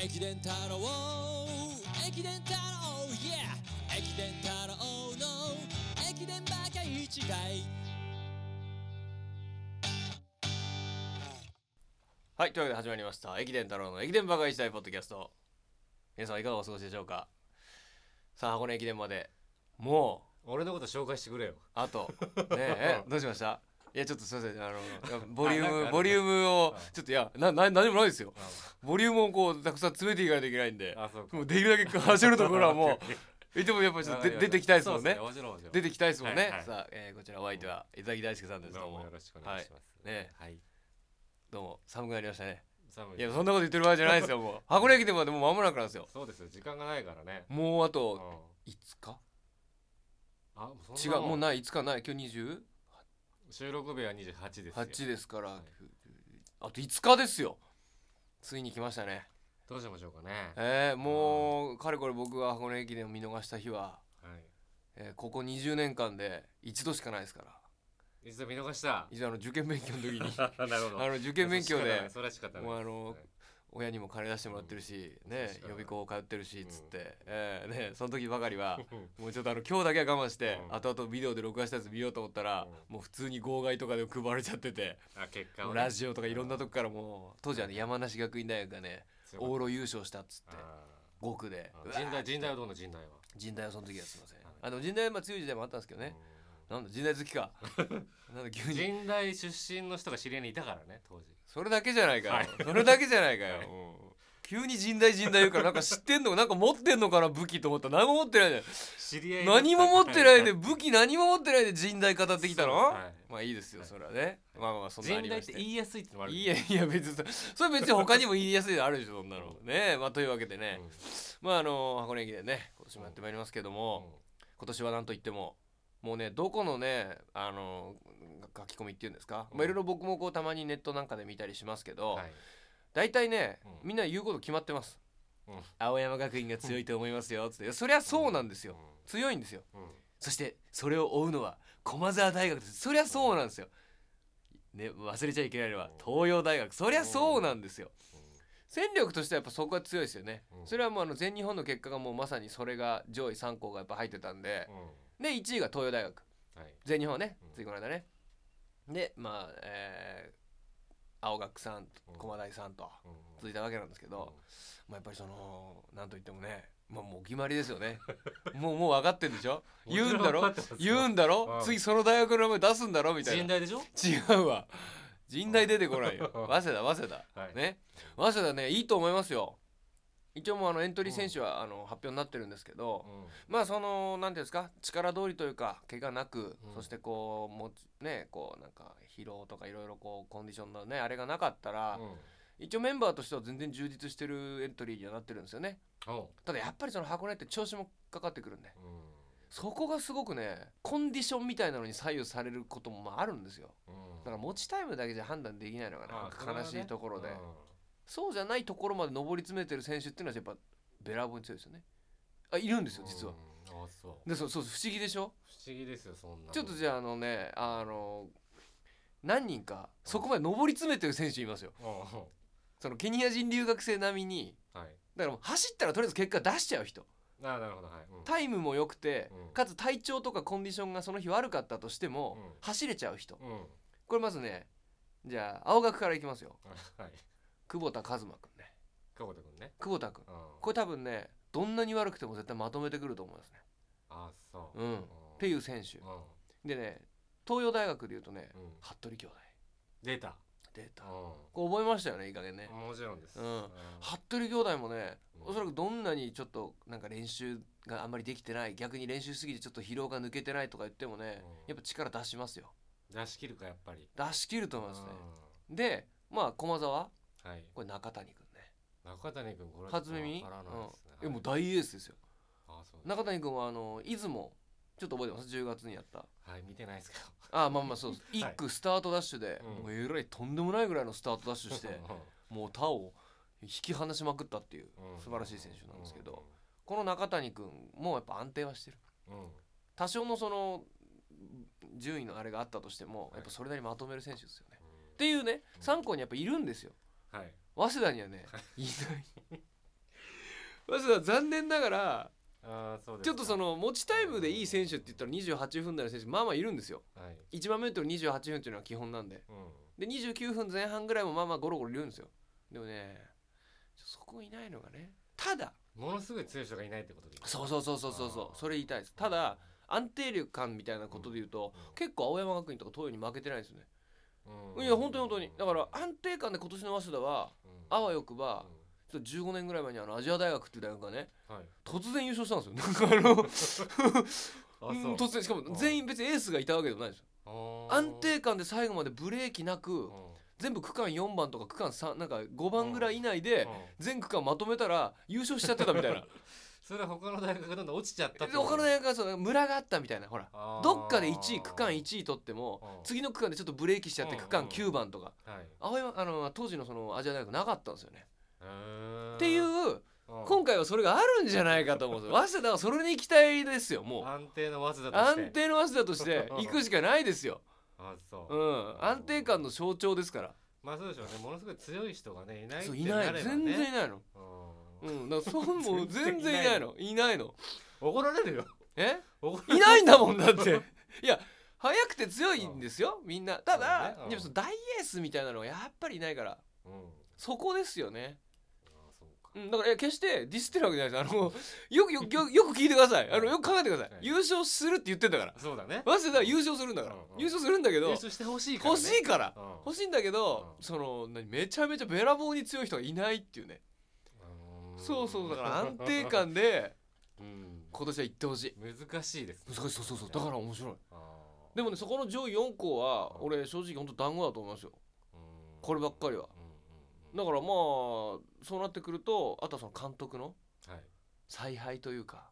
駅伝太郎駅伝太郎 Yeah 駅伝太郎の駅伝バカ一台はい、というわけで始まりました。駅伝太郎の駅伝バカ一代ポッドキャスト。皆さんいかがお過ごしでしょうか？さあ、箱根駅伝まで、もう、俺のこと紹介してくれよ。あと、ねえ、えどうしましたいや、ちょっとすいません、あの、ボリューム、ボリュームをあ、ちょっと、いや、な、な、何でもないですよ。ボリュームをこう、たくさん詰めていかないといけないんで、もうできるだけ走るところはもう、い。てもやっぱちょっとで出てきたいですもんね。出てきたいですもんね。はいはい。さあ、えーこちらお相手は、江崎大輔さんです。どうも。よ。ろしくお願いします。ね。はい。どうも、寒くなりましたね。寒いや、そんなこと言ってる場合じゃないですよ、もう。箱根駅伝までもう間もなくなんですよ。そうですよ。時間がないからね。もうあうん。と、5日？あ違うもうないいつかない。今日28収録日は28ですよ。ですから、はい。あと5日ですよ。ついに来ましたね。どうしましょうかね。えー、もうかれこれ僕が箱根駅伝を見逃した日は、はい。えーここ20年間で一度しかないですから。一度見逃した。一度あの受験勉強の時に。なるほど。あの受験勉強でそれは仕方ないもうあのはい親にも金出してもらってるし、ね予備校通ってるしっつって、うんえーねその時ばかりはもうちょっとあの今日だけは我慢して、うん。後々ビデオで録画したやつ見ようと思ったら、うもう普通に号外とかで配られちゃってて、あ結果ね。ラジオとかいろんなとこからもう当時はね山梨学院大学がね往路優勝したっつってあ5区で。ー神代神代はどうの神代は？神代はその時はすいません。はい。あの神代はまあ強い時代もあったんですけどねなんだ神代好きか。なんだ急うんに。神代出身の人が知り合いにいたからね当時。それだけじゃないかよ、はい。それだけじゃないかよ、はい。うん。急に神代神代言うからなんか知ってんのなんか持ってんのかな武器と思った。ら何も持ってないじゃん知り合い何も持ってないでは武器何も持ってないで神代語ってきたの、はい。まあいいですよはい。それはね、まあまあまあそんなのあ神代っりまして。て言いやすいってのもあるいやいや別にそそれ別に他にも言いやすいのあるでしょそんなの。ねまあというわけでね、まああの箱根駅伝ね今年もやってまいりますけども、今年は何と言ってももうねどこのねあの書き込みっていうんですか、まあいろいろ僕もこうたまにネットなんかで見たりしますけど、はい。大体ね、うん。みんな言うこと決まってます、うん。青山学院が強いと思いますよつって。そりゃそうなんですよ、強いんですよ。そしてそれを追うのは駒澤大学です。そりゃそうなんですよ、ね、忘れちゃいけないのは東洋大学。そりゃそうなんですよ。戦力としてはやっぱそこは強いですよね、うん。それはもうあの全日本の結果がもうまさにそれが上位3校がやっぱ入ってたんで。う、んで1位が東洋大学。はい。全日本ね。うん。ついこの間ね。でまあえー青学さんうん。駒大さんとうん続いたわけなんですけど、まあ、やっぱりそのなんといってもねまあもうお決まりですよね。もうもう分かってんでしょ？うん言うんだろ？言うんだろ？うん。次その大学の名前出すんだろ？みたいな。神代でしょ？違うわ。人大出てこないよ。う ん早稲田早稲田、はい。ね。早稲田ねいいと思いますよ一応もうあのエントリー選手はあの発表になってるんですけど、まあそのなんていうんですか力通りというか怪我なく、うん。そしてこうもちねこうなんか疲労とかいろいろこうコンディションのねあれがなかったら、うん。一応メンバーとしては全然充実してるエントリーにはなってるんですよね。ただやっぱりその箱根って調子もかかってくるんでうん。そこがすごくねコンディションみたいなのに左右されることもまああるんですよ。うん。だから持ちタイムだけじゃ判断できないのがな悲しいところで、うんそうじゃないところまで上り詰めてる選手っていうのはやっぱべらぼうに強いですよね。あいるんですよ実は、うん。あそう。でそうそう不思議でしょ？不思議ですよそんなちょっとじゃああのねあの何人かそこまで上り詰めてる選手いますよ。あそのケニア人留学生並みに。はい。だから走ったらとりあえず結果出しちゃう人。あなるほどはい。うん。タイムも良くて、うん。かつ体調とかコンディションがその日悪かったとしても、うん。走れちゃう人。うん。これまずねじゃあ青学からいきますよ。はい久保田和馬くんね。久保田君ね。久保田くん。うん。これ多分ねどんなに悪くても絶対まとめてくると思いますね。あそう。うん。っていう選手。うん。でね東洋大学でいうとねうん。服部兄弟。出た。データうこれ覚えましたよねいい加減ね。んもちろんです。うん。服部兄弟もねうん。おそらくどんなにちょっとなんか練習があんまりできてない逆に練習しすぎてちょっと疲労が抜けてないとか言ってもねうん。やっぱ力出しますよ。出し切るかやっぱり。出し切ると思いますね。うでまあ駒澤んはい。これ中谷君ね。中谷君これ初耳？わからないですね。うん。もう大エースですよ。あそう中谷君はあの出雲。ちょっと覚えてます？10月にやった。はい見てないですけど。あまあまあそうです。はい。1区スタートダッシュで、うん。もうえらいとんでもないぐらいのスタートダッシュしてもう他を引き離しまくったっていううん。素晴らしい選手なんですけどこの中谷君もやっぱ安定はしてる。うん。うん多少のその順位のあれがあったとしてもいやっぱそれなりにまとめる選手ですよね。うん。っていうね参考にやっぱいるんですよ。はい。早稲田にはねい。ない。早稲田残念ながらあーそうちょっとその持ちタイムでいい選手って言ったら28分台の選手まあまあいるんですよ。はい。1万メートル28分っていうのは基本なんで。うん。で29分前半ぐらいもまあまあゴロゴロいるんですよ。でもねそこいないのがねただものすごい強い人がいないってことでそうそうそうそうそうそうそれ言いたいです。ただ安定力感みたいなことで言うと、うん。結構青山学院とか東洋に負けてないんですよね、うんいや本当に本当に。だから安定感で今年の早稲田はうん。あわよくばうん。ちょっと15年ぐらい前にあのアジア大学っていう大学がねはい。突然優勝したんですよ。なんかあの 突然しかも全員別にエースがいたわけでもないんですよ。安定感で最後までブレーキなくうん。全部区間4番とか区間3なんか5番ぐらい以内でうん。全区間まとめたら優勝しちゃってたみたいな それは他の大学がどんどん落ちちゃったってでこと他の大学はそうムラがあったみたいなほら。あー。どっかで1位区間1位取ってもうん。次の区間でちょっとブレーキしちゃってうん。区間9番とか。はい。青山あの当時のそのアジア大学なかったんですよね。っていううん。今回はそれがあるんじゃないかと思うんですよ。早稲田はそれに行きたいですよもう。安定の早稲田として。安定の早稲田として 行くしかないですよ。あそう。う、ん。安定感の象徴ですから。まあそうでしょうね。ものすごい強い人がねいないってそういない。なればね全然いないの。うんうんだからそうもう全全然然いないの。いないの。怒られるよ。え？怒られる。いないんだもんだって。いや速くて強いんですよみんな。ただ、そうだね。うん。でもその大エースみたいなのがやっぱりいないからうん。あそこですよね、そうか。うん、だからいや決してディスってるわけじゃないです。あのよくよくよくよく聞いてください。あのよく考えてください、はい。優勝するって言ってんだから。そうだね。早稲田は優勝するんだから、うんうん。優勝するんだけど優勝してほしいから、ね、欲しいから。うん欲しいんだけど、うん。その何めちゃめちゃべらぼうに強い人がいないっていうね、うんそうそうだから。安定感で うん。今年は行ってほしい。難しいですね。難しいそうそうそうだから面白い。でもねそこの上位4校はうん俺正直本当団子だと思いますよ。うん。こればっかりは。だからまあそうなってくるとあとはその監督のはい。采配というか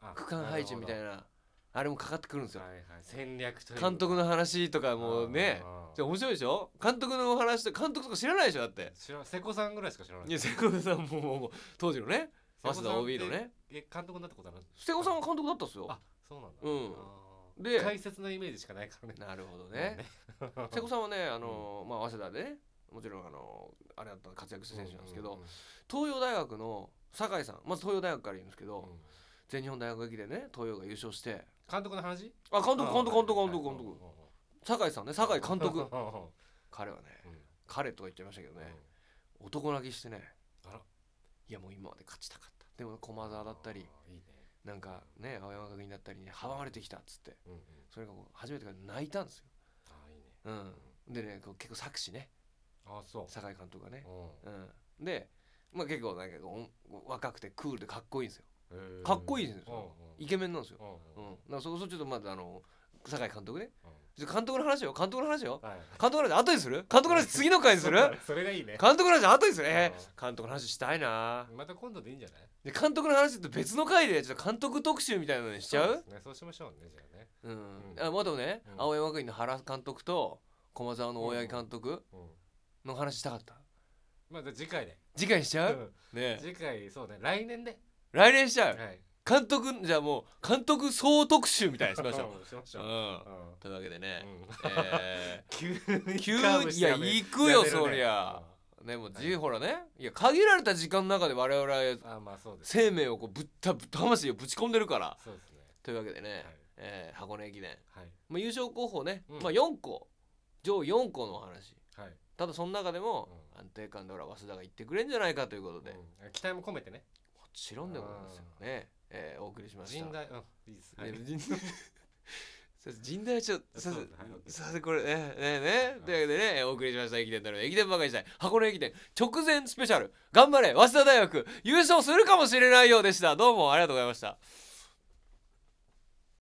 あ区間配置みたいなあれもかかってくるんですよ。はいはい。戦略というか。監督の話とかもうねじゃ面白いでしょ？監督の話と監督とか知らないでしょだって。知らん。瀬古さんぐらいしか知らない。いや瀬古さんももう当時のね早稲田 OB のね。え監督になったことある？瀬古さんは監督だったんですよ。あそうなんだ。うん。で解説のイメージしかないからね。なるほどね。瀬古さんはねあのまあ早稲田でねもちろんあのあれだった活躍した選手なんですけど、うんうん東洋大学の酒井さん。まず東洋大学から言うんですけど、うん。全日本大学駅伝ね東洋が優勝して監督の話？あ監督監督監督監督はい。監督酒井さんね酒井監督。彼はねうん。彼とか言っちゃいましたけどね、男泣きしてねいやもう今まで勝ちたかった。でも駒澤だったりなんかね青山学院だったりに阻まれてきたっつってそれが初めてから泣いたんですよ。うん。でねこう結構作詞ねあそう。酒井監督がね。うん。うん。でまあ結構なんか若くてクールでかっこいいんですよかっこいいんですよ。イケメンなんですよ。うんだからそこそちょっとまだあの酒井監督ね。監督の話よ。監督の話よ。はい。監督の話後にする？監督の話次の回にする？それがいいね。監督の話後にする？監督の話したいな。また今度でいいんじゃない？で監督の話って別の回でちょっと監督特集みたいなのにしちゃそうそうしましょうねじゃあね。あまあでもねうん。青山学院の原監督と駒澤の大八木監督うん。の話したかった？まあ次回で。次回にしちゃう？うん。ねえ。次回そうね。来年で来年しちゃう。はい。監督じゃあもう監督総特集みたいにしましょう。ん しましう。ょう。うん。うん。というわけでね、うん。え 急に急にいや行くよねそりゃ。ーねもうじ、はい。ほらね。いや限られた時間の中で我々は生命をこうぶったぶった魂をぶち込んでるから。そうですね。というわけでね、はい。えー箱根駅伝、はい。まあ、優勝候補ね、うん。まあ4校上位4校のお話。はい。ただその中でも安定感で俺は早稲田が行ってくれんじゃないかということで、もうん。期待も込めてねちろんでございますよね、えーお送りしました。人大うんいいです。はい。ね人 そうです。陣内はちょっとさせこれねねねというわけでねお送りしました。駅伝なので駅伝ばかりしたい。箱根駅伝。直前スペシャル。頑張れ。早稲田大学。優勝するかもしれないようでした。どうもありがとうございました